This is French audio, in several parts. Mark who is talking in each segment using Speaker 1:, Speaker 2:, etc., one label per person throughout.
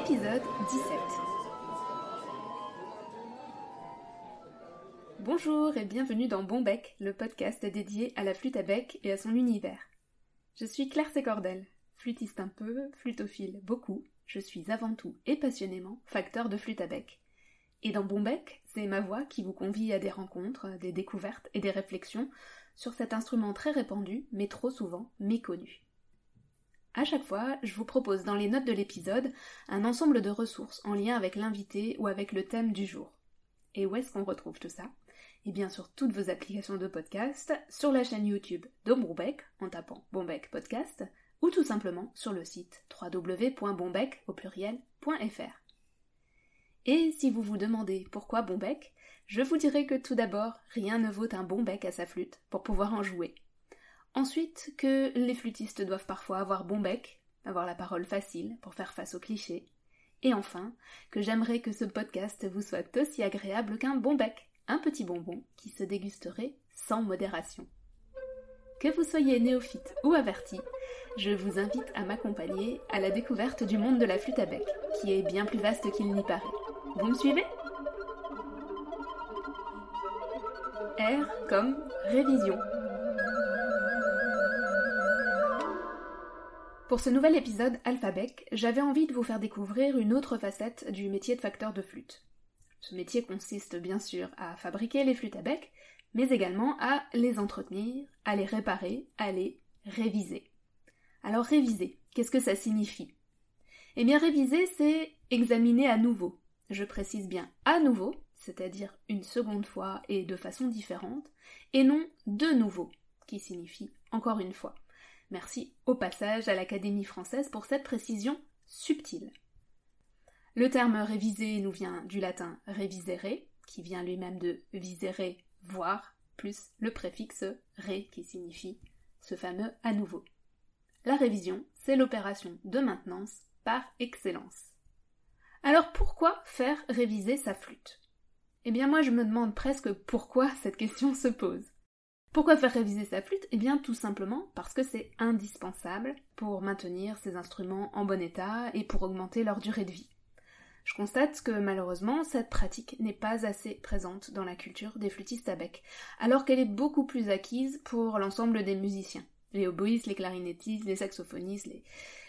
Speaker 1: Épisode 17 Bonjour et bienvenue dans Bon Bec, le podcast dédié à la flûte à bec et à son univers. Je suis Claire Sécordel, flûtiste un peu, flutophile beaucoup, je suis avant tout et passionnément facteur de flûte à bec. Et dans Bon Bec, c'est ma voix qui vous convie à des rencontres, des découvertes et des réflexions sur cet instrument très répandu, mais trop souvent méconnu. À chaque fois, je vous propose dans les notes de l'épisode un ensemble de ressources en lien avec l'invité ou avec le thème du jour. Et où est-ce qu'on retrouve tout ça? Eh bien sur toutes vos applications de podcast, sur la chaîne YouTube de Bombec en tapant Bombec Podcast, ou tout simplement sur le site www.bombec au pluriel.fr. Et si vous vous demandez pourquoi Bombec, je vous dirai que tout d'abord, rien ne vaut un bon bec à sa flûte pour pouvoir en jouer. Ensuite, que les flûtistes doivent parfois avoir bon bec, avoir la parole facile pour faire face aux clichés. Et enfin, que j'aimerais que ce podcast vous soit aussi agréable qu'un bon bec, un petit bonbon qui se dégusterait sans modération. Que vous soyez néophyte ou averti, je vous invite à m'accompagner à la découverte du monde de la flûte à bec, qui est bien plus vaste qu'il n'y paraît. Vous me suivez? R comme révision. Pour ce nouvel épisode Alphabec, j'avais envie de vous faire découvrir une autre facette du métier de facteur de flûte. Ce métier consiste bien sûr à fabriquer les flûtes à bec, mais également à les entretenir, à les réparer, à les réviser. Alors réviser, qu'est-ce que ça signifie? Eh bien réviser, c'est examiner à nouveau. Je précise bien à nouveau, c'est-à-dire une seconde fois et de façon différente, et non de nouveau, qui signifie encore une fois. Merci au passage à l'Académie française pour cette précision subtile. Le terme réviser nous vient du latin revisere, qui vient lui-même de visere, voir, plus le préfixe ré qui signifie ce fameux à nouveau. La révision, c'est l'opération de maintenance par excellence. Alors pourquoi faire réviser sa flûte? Eh bien moi je me demande presque pourquoi cette question se pose. Pourquoi faire réviser sa flûte? Eh bien tout simplement parce que c'est indispensable pour maintenir ces instruments en bon état et pour augmenter leur durée de vie. Je constate que malheureusement cette pratique n'est pas assez présente dans la culture des flûtistes à bec, alors qu'elle est beaucoup plus acquise pour l'ensemble des musiciens. Les oboïstes, les clarinettistes, les saxophonistes,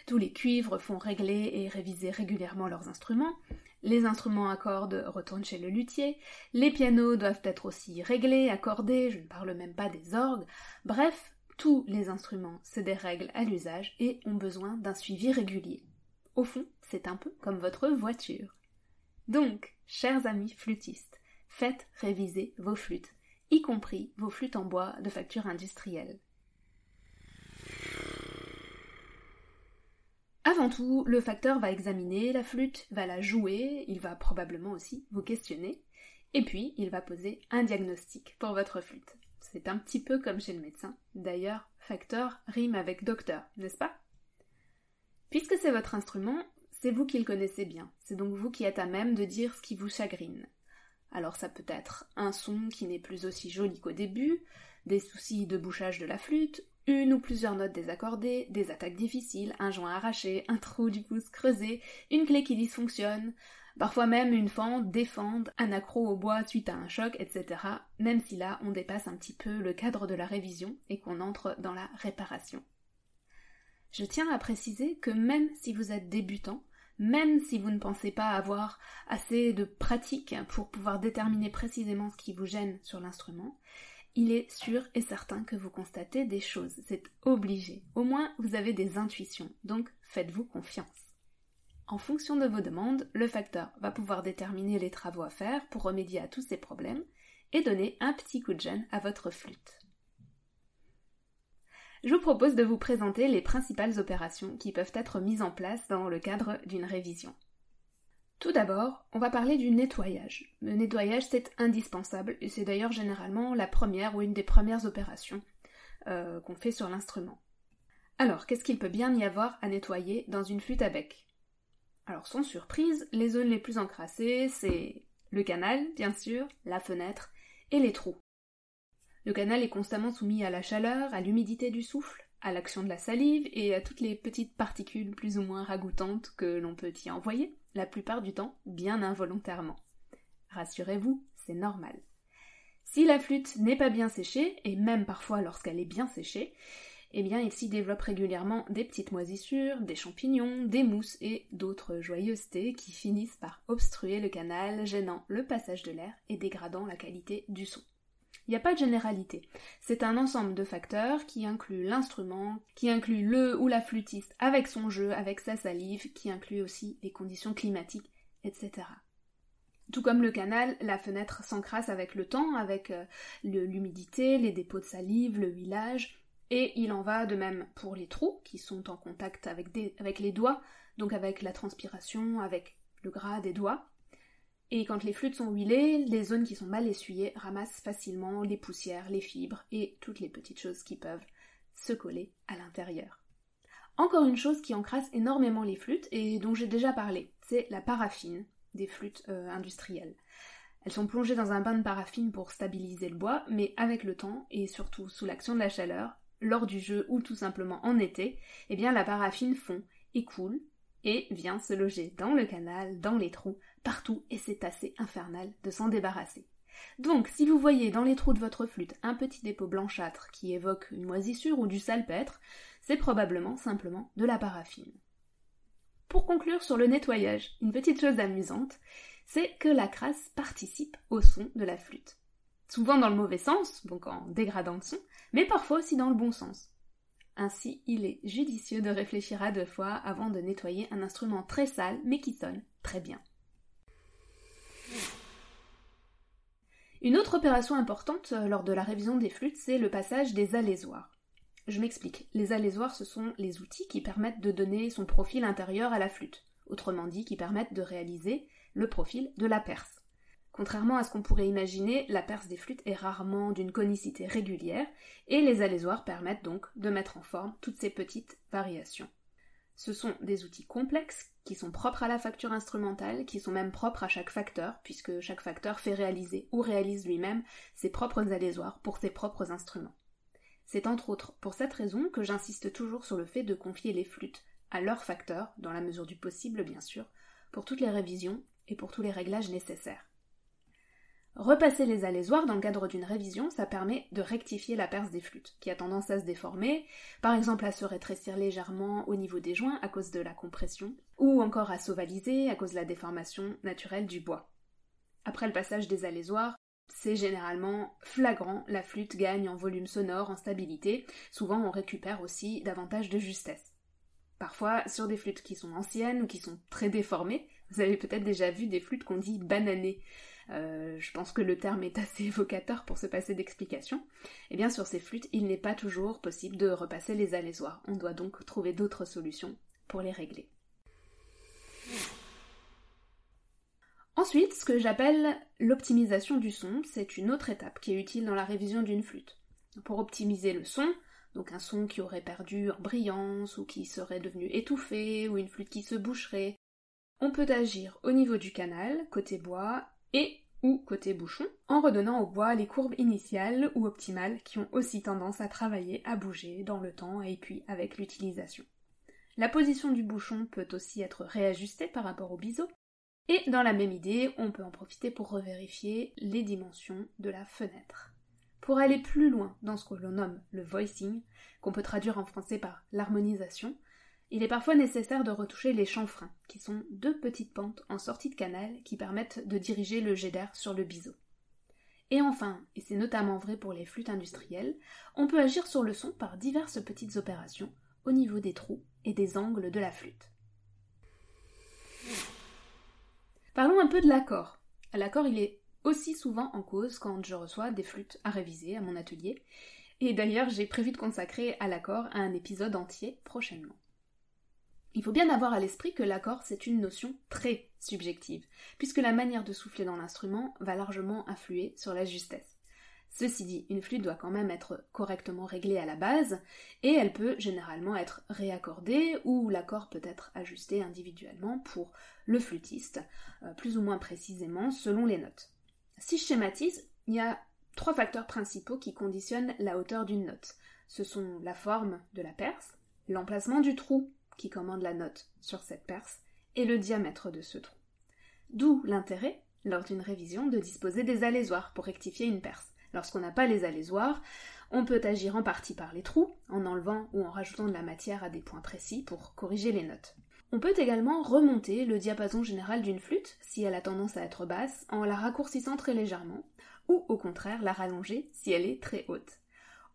Speaker 1: tous les cuivres font régler et réviser régulièrement leurs instruments, les instruments à cordes retournent chez le luthier, les pianos doivent être aussi réglés, accordés, je ne parle même pas des orgues, bref, tous les instruments, c'est des règles à l'usage et ont besoin d'un suivi régulier. Au fond, c'est un peu comme votre voiture. Donc, chers amis flûtistes, faites réviser vos flûtes, y compris vos flûtes en bois de facture industrielle. Avant tout, le facteur va examiner la flûte, va la jouer, il va probablement aussi vous questionner, et puis il va poser un diagnostic pour votre flûte. C'est un petit peu comme chez le médecin. D'ailleurs, facteur rime avec docteur, n'est-ce pas? Puisque c'est votre instrument, c'est vous qui le connaissez bien, c'est donc vous qui êtes à même de dire ce qui vous chagrine. Alors ça peut être un son qui n'est plus aussi joli qu'au début, des soucis de bouchage de la flûte, une ou plusieurs notes désaccordées, des attaques difficiles, un joint arraché, un trou du pouce creusé, une clé qui dysfonctionne, parfois même une fente, défende, un accroc au bois suite à un choc, etc. Même si là on dépasse un petit peu le cadre de la révision et qu'on entre dans la réparation. Je tiens à préciser que même si vous êtes débutant, même si vous ne pensez pas avoir assez de pratique pour pouvoir déterminer précisément ce qui vous gêne sur l'instrument, il est sûr et certain que vous constatez des choses. C'est obligé. Au moins, vous avez des intuitions. Donc, faites-vous confiance. En fonction de vos demandes, le facteur va pouvoir déterminer les travaux à faire pour remédier à tous ces problèmes et donner un petit coup de gêne à votre flûte. Je vous propose de vous présenter les principales opérations qui peuvent être mises en place dans le cadre d'une révision. Tout d'abord, on va parler du nettoyage. Le nettoyage, c'est indispensable, et c'est d'ailleurs généralement la première ou une des premières opérations euh, qu'on fait sur l'instrument. Alors, qu'est-ce qu'il peut bien y avoir à nettoyer dans une flûte à bec? Alors, sans surprise, les zones les plus encrassées, c'est le canal, bien sûr, la fenêtre et les trous. Le canal est constamment soumis à la chaleur, à l'humidité du souffle, à l'action de la salive et à toutes les petites particules plus ou moins ragoûtantes que l'on peut y envoyer la plupart du temps bien involontairement. Rassurez-vous, c'est normal. Si la flûte n'est pas bien séchée, et même parfois lorsqu'elle est bien séchée, eh bien il s'y développe régulièrement des petites moisissures, des champignons, des mousses et d'autres joyeusetés qui finissent par obstruer le canal, gênant le passage de l'air et dégradant la qualité du son. Il n'y a pas de généralité. C'est un ensemble de facteurs qui inclut l'instrument, qui inclut le ou la flûtiste avec son jeu, avec sa salive, qui inclut aussi les conditions climatiques, etc. Tout comme le canal, la fenêtre s'encrasse avec le temps, avec euh, l'humidité, les dépôts de salive, le huilage, et il en va de même pour les trous qui sont en contact avec, avec les doigts, donc avec la transpiration, avec le gras des doigts. Et quand les flûtes sont huilées, les zones qui sont mal essuyées ramassent facilement les poussières, les fibres et toutes les petites choses qui peuvent se coller à l'intérieur. Encore une chose qui encrasse énormément les flûtes et dont j'ai déjà parlé, c'est la paraffine des flûtes euh, industrielles. Elles sont plongées dans un bain de paraffine pour stabiliser le bois, mais avec le temps, et surtout sous l'action de la chaleur, lors du jeu ou tout simplement en été, eh bien la paraffine fond et coule et vient se loger dans le canal, dans les trous, partout, et c'est assez infernal de s'en débarrasser. Donc, si vous voyez dans les trous de votre flûte un petit dépôt blanchâtre qui évoque une moisissure ou du salpêtre, c'est probablement simplement de la paraffine. Pour conclure sur le nettoyage, une petite chose amusante, c'est que la crasse participe au son de la flûte. Souvent dans le mauvais sens, donc en dégradant le son, mais parfois aussi dans le bon sens. Ainsi, il est judicieux de réfléchir à deux fois avant de nettoyer un instrument très sale mais qui sonne très bien. Une autre opération importante euh, lors de la révision des flûtes, c'est le passage des alésoirs. Je m'explique. Les alésoirs, ce sont les outils qui permettent de donner son profil intérieur à la flûte, autrement dit, qui permettent de réaliser le profil de la perce. Contrairement à ce qu'on pourrait imaginer, la perce des flûtes est rarement d'une conicité régulière, et les alésoirs permettent donc de mettre en forme toutes ces petites variations. Ce sont des outils complexes qui sont propres à la facture instrumentale, qui sont même propres à chaque facteur, puisque chaque facteur fait réaliser ou réalise lui-même ses propres alésoirs pour ses propres instruments. C'est entre autres pour cette raison que j'insiste toujours sur le fait de confier les flûtes à leur facteur, dans la mesure du possible bien sûr, pour toutes les révisions et pour tous les réglages nécessaires. Repasser les alésoirs dans le cadre d'une révision, ça permet de rectifier la perce des flûtes, qui a tendance à se déformer, par exemple à se rétrécir légèrement au niveau des joints à cause de la compression, ou encore à s'ovaliser à cause de la déformation naturelle du bois. Après le passage des alésoirs, c'est généralement flagrant, la flûte gagne en volume sonore, en stabilité, souvent on récupère aussi davantage de justesse. Parfois, sur des flûtes qui sont anciennes ou qui sont très déformées, vous avez peut-être déjà vu des flûtes qu'on dit bananées. Euh, je pense que le terme est assez évocateur pour se passer d'explication. Et eh bien sur ces flûtes, il n'est pas toujours possible de repasser les alésoirs. On doit donc trouver d'autres solutions pour les régler. Ensuite, ce que j'appelle l'optimisation du son, c'est une autre étape qui est utile dans la révision d'une flûte. Pour optimiser le son, donc un son qui aurait perdu en brillance ou qui serait devenu étouffé ou une flûte qui se boucherait, on peut agir au niveau du canal, côté bois, et ou côté bouchon, en redonnant au bois les courbes initiales ou optimales qui ont aussi tendance à travailler, à bouger dans le temps et puis avec l'utilisation. La position du bouchon peut aussi être réajustée par rapport au biseau, et dans la même idée, on peut en profiter pour revérifier les dimensions de la fenêtre. Pour aller plus loin dans ce que l'on nomme le voicing, qu'on peut traduire en français par l'harmonisation, il est parfois nécessaire de retoucher les chanfreins, qui sont deux petites pentes en sortie de canal qui permettent de diriger le jet d'air sur le biseau. Et enfin, et c'est notamment vrai pour les flûtes industrielles, on peut agir sur le son par diverses petites opérations au niveau des trous et des angles de la flûte. Parlons un peu de l'accord. L'accord, il est aussi souvent en cause quand je reçois des flûtes à réviser à mon atelier. Et d'ailleurs, j'ai prévu de consacrer à l'accord un épisode entier prochainement. Il faut bien avoir à l'esprit que l'accord, c'est une notion très subjective, puisque la manière de souffler dans l'instrument va largement influer sur la justesse. Ceci dit, une flûte doit quand même être correctement réglée à la base, et elle peut généralement être réaccordée, ou l'accord peut être ajusté individuellement pour le flûtiste, euh, plus ou moins précisément selon les notes. Si je schématise, il y a trois facteurs principaux qui conditionnent la hauteur d'une note. Ce sont la forme de la perce, l'emplacement du trou qui commande la note sur cette perce, et le diamètre de ce trou. D'où l'intérêt, lors d'une révision, de disposer des alésoirs pour rectifier une perce. Lorsqu'on n'a pas les alésoirs, on peut agir en partie par les trous, en enlevant ou en rajoutant de la matière à des points précis pour corriger les notes. On peut également remonter le diapason général d'une flûte, si elle a tendance à être basse, en la raccourcissant très légèrement, ou au contraire la rallonger si elle est très haute.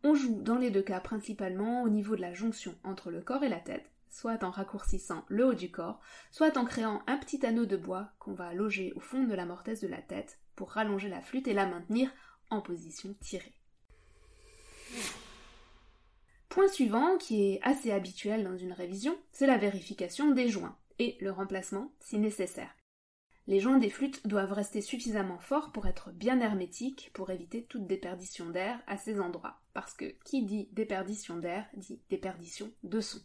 Speaker 1: On joue dans les deux cas principalement au niveau de la jonction entre le corps et la tête, soit en raccourcissant le haut du corps, soit en créant un petit anneau de bois qu'on va loger au fond de la mortaise de la tête pour rallonger la flûte et la maintenir en position tirée. Point suivant, qui est assez habituel dans une révision, c'est la vérification des joints et le remplacement si nécessaire. Les joints des flûtes doivent rester suffisamment forts pour être bien hermétiques pour éviter toute déperdition d'air à ces endroits, parce que qui dit déperdition d'air dit déperdition de son.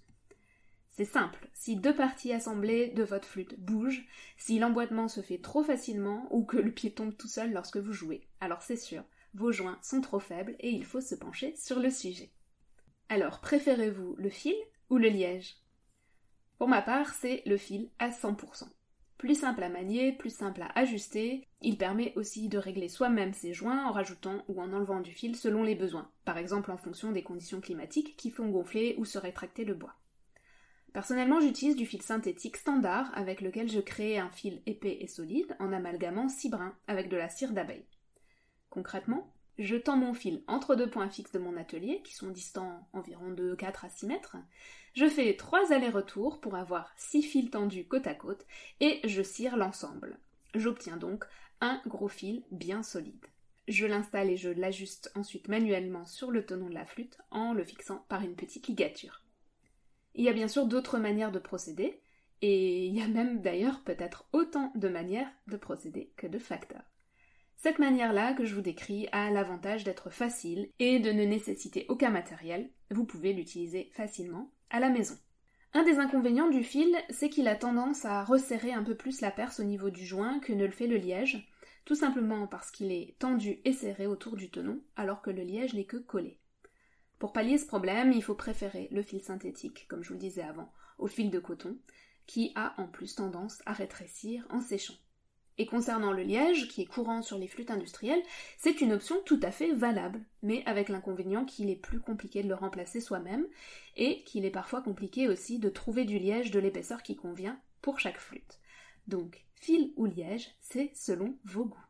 Speaker 1: C'est simple, si deux parties assemblées de votre flûte bougent, si l'emboîtement se fait trop facilement ou que le pied tombe tout seul lorsque vous jouez, alors c'est sûr, vos joints sont trop faibles et il faut se pencher sur le sujet. Alors, préférez-vous le fil ou le liège? Pour ma part, c'est le fil à 100%. Plus simple à manier, plus simple à ajuster, il permet aussi de régler soi-même ses joints en rajoutant ou en enlevant du fil selon les besoins, par exemple en fonction des conditions climatiques qui font gonfler ou se rétracter le bois. Personnellement, j'utilise du fil synthétique standard avec lequel je crée un fil épais et solide en amalgamant 6 brins avec de la cire d'abeille. Concrètement, je tends mon fil entre deux points fixes de mon atelier, qui sont distants environ de 4 à 6 mètres. Je fais trois allers-retours pour avoir 6 fils tendus côte à côte et je cire l'ensemble. J'obtiens donc un gros fil bien solide. Je l'installe et je l'ajuste ensuite manuellement sur le tenon de la flûte en le fixant par une petite ligature. Il y a bien sûr d'autres manières de procéder, et il y a même d'ailleurs peut-être autant de manières de procéder que de facteurs. Cette manière-là que je vous décris a l'avantage d'être facile et de ne nécessiter aucun matériel, vous pouvez l'utiliser facilement à la maison. Un des inconvénients du fil, c'est qu'il a tendance à resserrer un peu plus la perce au niveau du joint que ne le fait le liège, tout simplement parce qu'il est tendu et serré autour du tenon, alors que le liège n'est que collé. Pour pallier ce problème, il faut préférer le fil synthétique, comme je vous le disais avant, au fil de coton, qui a en plus tendance à rétrécir en séchant. Et concernant le liège, qui est courant sur les flûtes industrielles, c'est une option tout à fait valable, mais avec l'inconvénient qu'il est plus compliqué de le remplacer soi-même, et qu'il est parfois compliqué aussi de trouver du liège de l'épaisseur qui convient pour chaque flûte. Donc, fil ou liège, c'est selon vos goûts.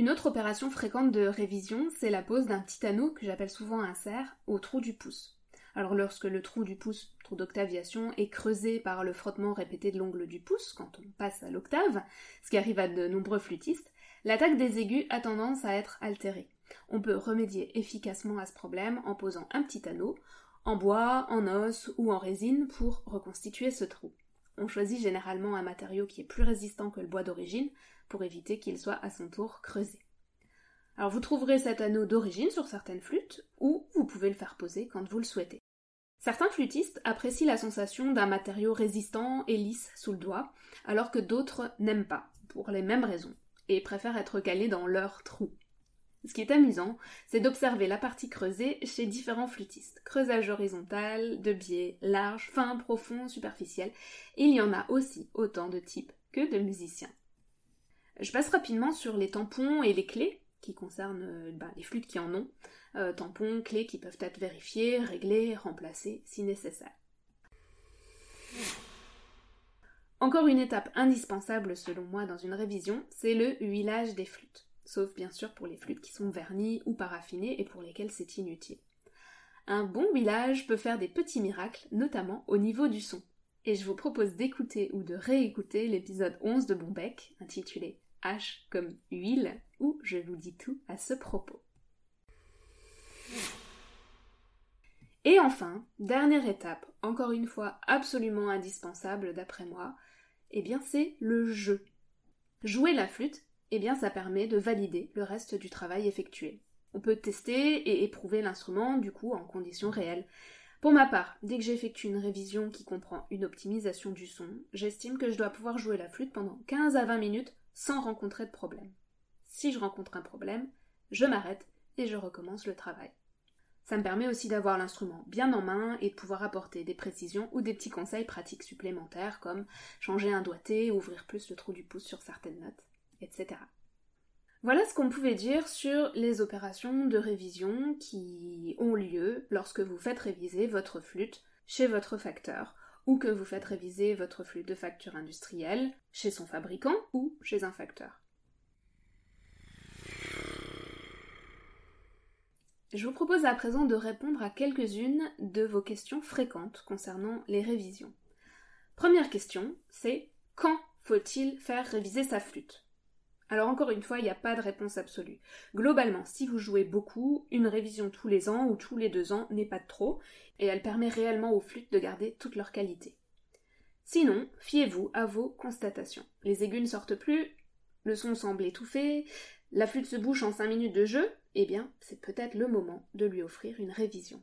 Speaker 1: Une autre opération fréquente de révision, c'est la pose d'un petit anneau que j'appelle souvent un cerf au trou du pouce. Alors lorsque le trou du pouce, trou d'octaviation, est creusé par le frottement répété de l'ongle du pouce quand on passe à l'octave, ce qui arrive à de nombreux flûtistes, l'attaque des aigus a tendance à être altérée. On peut remédier efficacement à ce problème en posant un petit anneau, en bois, en os ou en résine pour reconstituer ce trou. On choisit généralement un matériau qui est plus résistant que le bois d'origine pour éviter qu'il soit à son tour creusé. Alors vous trouverez cet anneau d'origine sur certaines flûtes, ou vous pouvez le faire poser quand vous le souhaitez. Certains flûtistes apprécient la sensation d'un matériau résistant et lisse sous le doigt, alors que d'autres n'aiment pas, pour les mêmes raisons, et préfèrent être calés dans leur trou. Ce qui est amusant, c'est d'observer la partie creusée chez différents flûtistes. Creusage horizontal, de biais, large, fin, profond, superficiel. il y en a aussi autant de types que de musiciens. Je passe rapidement sur les tampons et les clés, qui concernent euh, bah, les flûtes qui en ont, euh, tampons, clés qui peuvent être vérifiés, réglés, remplacés si nécessaire. Encore une étape indispensable selon moi dans une révision, c'est le huilage des flûtes, sauf bien sûr pour les flûtes qui sont vernies ou paraffinées et pour lesquelles c'est inutile. Un bon huilage peut faire des petits miracles, notamment au niveau du son. Et je vous propose d'écouter ou de réécouter l'épisode 11 de Bonbec, intitulé H comme huile, où je vous dis tout à ce propos. Et enfin, dernière étape, encore une fois absolument indispensable d'après moi, eh bien c'est le jeu. Jouer la flûte, eh bien ça permet de valider le reste du travail effectué. On peut tester et éprouver l'instrument du coup en conditions réelles. Pour ma part, dès que j'effectue une révision qui comprend une optimisation du son, j'estime que je dois pouvoir jouer la flûte pendant 15 à 20 minutes sans rencontrer de problème. Si je rencontre un problème, je m'arrête et je recommence le travail. Ça me permet aussi d'avoir l'instrument bien en main et de pouvoir apporter des précisions ou des petits conseils pratiques supplémentaires comme changer un doigté, ouvrir plus le trou du pouce sur certaines notes, etc. Voilà ce qu'on pouvait dire sur les opérations de révision qui ont lieu lorsque vous faites réviser votre flûte chez votre facteur ou que vous faites réviser votre flûte de facture industrielle chez son fabricant ou chez un facteur. Je vous propose à présent de répondre à quelques-unes de vos questions fréquentes concernant les révisions. Première question, c'est quand faut-il faire réviser sa flûte? Alors encore une fois, il n'y a pas de réponse absolue. Globalement, si vous jouez beaucoup, une révision tous les ans ou tous les deux ans n'est pas trop, et elle permet réellement aux flûtes de garder toute leur qualité. Sinon, fiez-vous à vos constatations. Les aigus ne sortent plus, le son semble étouffé, la flûte se bouche en 5 minutes de jeu, eh bien, c'est peut-être le moment de lui offrir une révision.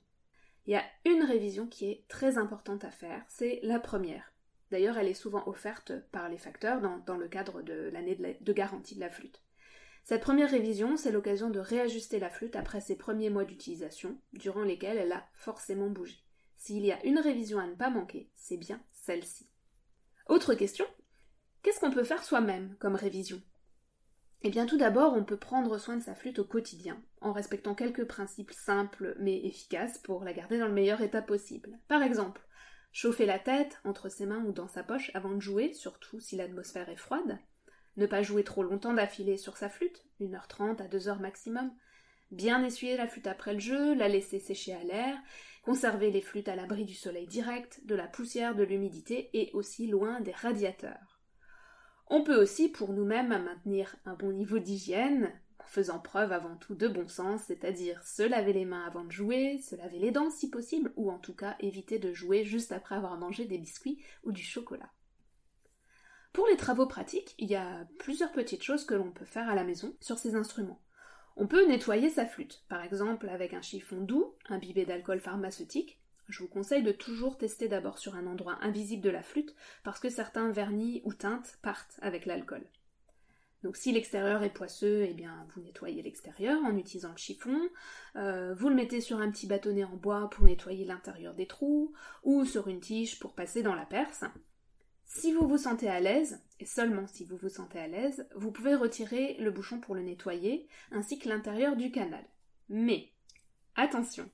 Speaker 1: Il y a une révision qui est très importante à faire, c'est la première. D'ailleurs, elle est souvent offerte par les facteurs dans, le cadre de l'année de, garantie de la flûte. Cette première révision, c'est l'occasion de réajuster la flûte après ses premiers mois d'utilisation, durant lesquels elle a forcément bougé. S'il y a une révision à ne pas manquer, c'est bien celle-ci. Autre question Qu'est-ce qu'on peut faire soi-même comme révision? Eh bien tout d'abord, on peut prendre soin de sa flûte au quotidien, en respectant quelques principes simples mais efficaces pour la garder dans le meilleur état possible. Par exemple, chauffer la tête entre ses mains ou dans sa poche avant de jouer, surtout si l'atmosphère est froide. Ne pas jouer trop longtemps d'affilée sur sa flûte, 1h30 à 2h maximum. Bien essuyer la flûte après le jeu, la laisser sécher à l'air, conserver les flûtes à l'abri du soleil direct, de la poussière, de l'humidité et aussi loin des radiateurs. On peut aussi, pour nous-mêmes, maintenir un bon niveau d'hygiène, faisant preuve avant tout de bon sens, c'est-à-dire se laver les mains avant de jouer, se laver les dents si possible, ou en tout cas éviter de jouer juste après avoir mangé des biscuits ou du chocolat. Pour les travaux pratiques, il y a plusieurs petites choses que l'on peut faire à la maison sur ces instruments. On peut nettoyer sa flûte, par exemple avec un chiffon doux, imbibé d'alcool pharmaceutique, je vous conseille de toujours tester d'abord sur un endroit invisible de la flûte parce que certains vernis ou teintes partent avec l'alcool. Donc si l'extérieur est poisseux, eh bien vous nettoyez l'extérieur en utilisant le chiffon, euh, vous le mettez sur un petit bâtonnet en bois pour nettoyer l'intérieur des trous, ou sur une tige pour passer dans la perce. Si vous vous sentez à l'aise, et seulement si vous vous sentez à l'aise, vous pouvez retirer le bouchon pour le nettoyer, ainsi que l'intérieur du canal. Mais, attention,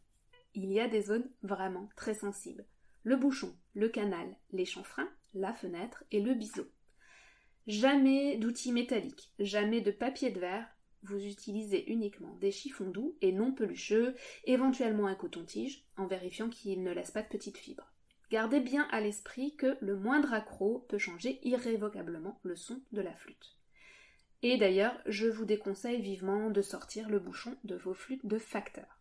Speaker 1: il y a des zones vraiment très sensibles. Le bouchon, le canal, les chanfreins, la fenêtre et le biseau. Jamais d'outils métalliques, jamais de papier de verre, vous utilisez uniquement des chiffons doux et non pelucheux, éventuellement un coton-tige, en vérifiant qu'il ne laisse pas de petites fibres. Gardez bien à l'esprit que le moindre accroc peut changer irrévocablement le son de la flûte. Et d'ailleurs, je vous déconseille vivement de sortir le bouchon de vos flûtes de facteur.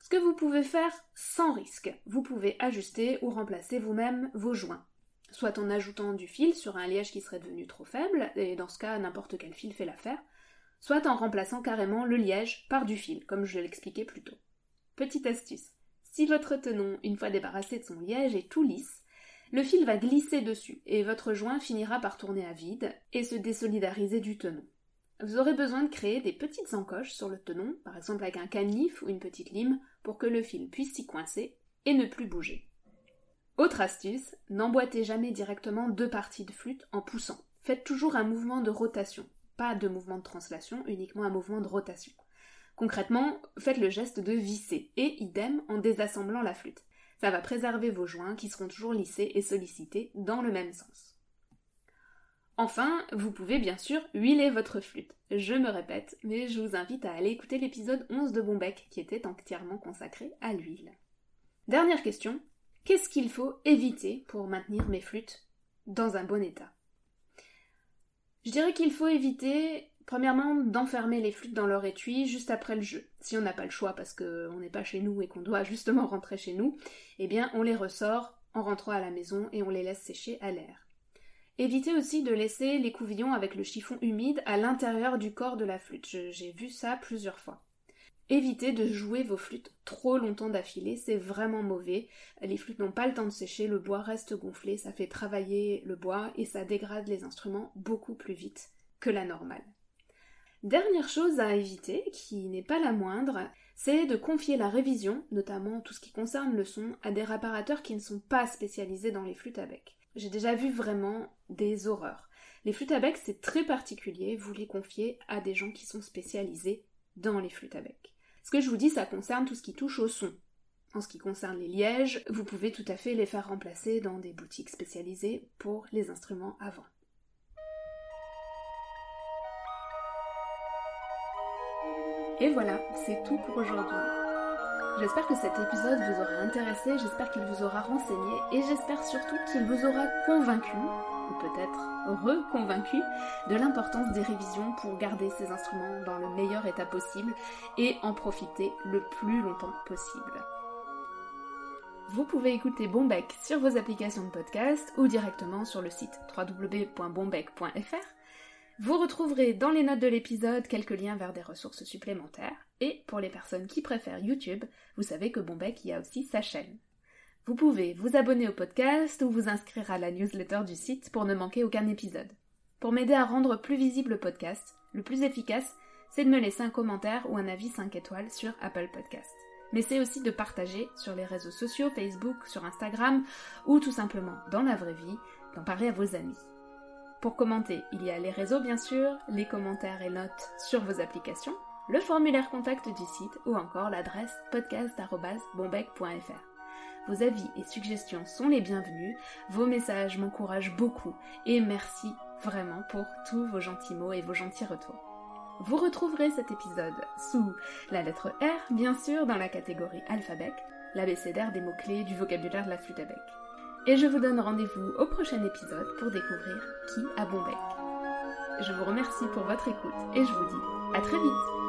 Speaker 1: Ce que vous pouvez faire sans risque, vous pouvez ajuster ou remplacer vous-même vos joints, soit en ajoutant du fil sur un liège qui serait devenu trop faible, et dans ce cas n'importe quel fil fait l'affaire, soit en remplaçant carrément le liège par du fil, comme je l'expliquais plus tôt. Petite astuce, si votre tenon, une fois débarrassé de son liège, est tout lisse, le fil va glisser dessus et votre joint finira par tourner à vide et se désolidariser du tenon. Vous aurez besoin de créer des petites encoches sur le tenon, par exemple avec un canif ou une petite lime, pour que le fil puisse s'y coincer et ne plus bouger. Autre astuce, n'emboîtez jamais directement deux parties de flûte en poussant. Faites toujours un mouvement de rotation, pas de mouvement de translation, uniquement un mouvement de rotation. Concrètement, faites le geste de visser, et idem en désassemblant la flûte. Ça va préserver vos joints qui seront toujours lissés et sollicités dans le même sens. Enfin, vous pouvez bien sûr huiler votre flûte. Je me répète, mais je vous invite à aller écouter l'épisode 11 de Bombec qui était entièrement consacré à l'huile. Dernière question, qu'est-ce qu'il faut éviter pour maintenir mes flûtes dans un bon état? Je dirais qu'il faut éviter Premièrement, d'enfermer les flûtes dans leur étui juste après le jeu. Si on n'a pas le choix parce qu'on n'est pas chez nous et qu'on doit justement rentrer chez nous, eh bien on les ressort en rentrant à la maison et on les laisse sécher à l'air. Évitez aussi de laisser les couvillons avec le chiffon humide à l'intérieur du corps de la flûte. J'ai vu ça plusieurs fois. Évitez de jouer vos flûtes trop longtemps d'affilée, c'est vraiment mauvais. Les flûtes n'ont pas le temps de sécher, le bois reste gonflé, ça fait travailler le bois et ça dégrade les instruments beaucoup plus vite que la normale. Dernière chose à éviter, qui n'est pas la moindre, c'est de confier la révision, notamment tout ce qui concerne le son, à des réparateurs qui ne sont pas spécialisés dans les flûtes à bec. J'ai déjà vu vraiment des horreurs. Les flûtes à bec, c'est très particulier, vous les confiez à des gens qui sont spécialisés dans les flûtes à bec. Ce que je vous dis, ça concerne tout ce qui touche au son. En ce qui concerne les lièges, vous pouvez tout à fait les faire remplacer dans des boutiques spécialisées pour les instruments avant. Et voilà, c'est tout pour aujourd'hui. J'espère que cet épisode vous aura intéressé, j'espère qu'il vous aura renseigné et j'espère surtout qu'il vous aura convaincu, ou peut-être reconvaincu, de l'importance des révisions pour garder ces instruments dans le meilleur état possible et en profiter le plus longtemps possible. Vous pouvez écouter Bombec sur vos applications de podcast ou directement sur le site www.bombec.fr vous retrouverez dans les notes de l'épisode quelques liens vers des ressources supplémentaires. Et pour les personnes qui préfèrent YouTube, vous savez que Bombec y a aussi sa chaîne. Vous pouvez vous abonner au podcast ou vous inscrire à la newsletter du site pour ne manquer aucun épisode. Pour m'aider à rendre plus visible le podcast, le plus efficace, c'est de me laisser un commentaire ou un avis 5 étoiles sur Apple Podcast. Mais c'est aussi de partager sur les réseaux sociaux, Facebook, sur Instagram ou tout simplement dans la vraie vie, d'en parler à vos amis. Pour commenter, il y a les réseaux bien sûr, les commentaires et notes sur vos applications, le formulaire contact du site ou encore l'adresse podcast.bombec.fr. Vos avis et suggestions sont les bienvenus, vos messages m'encouragent beaucoup et merci vraiment pour tous vos gentils mots et vos gentils retours. Vous retrouverez cet épisode sous la lettre R, bien sûr, dans la catégorie alphabet, l'abécédaire des mots-clés du vocabulaire de la flûte à. Et je vous donne rendez-vous au prochain épisode pour découvrir qui a bon bec. Je vous remercie pour votre écoute et je vous dis à très vite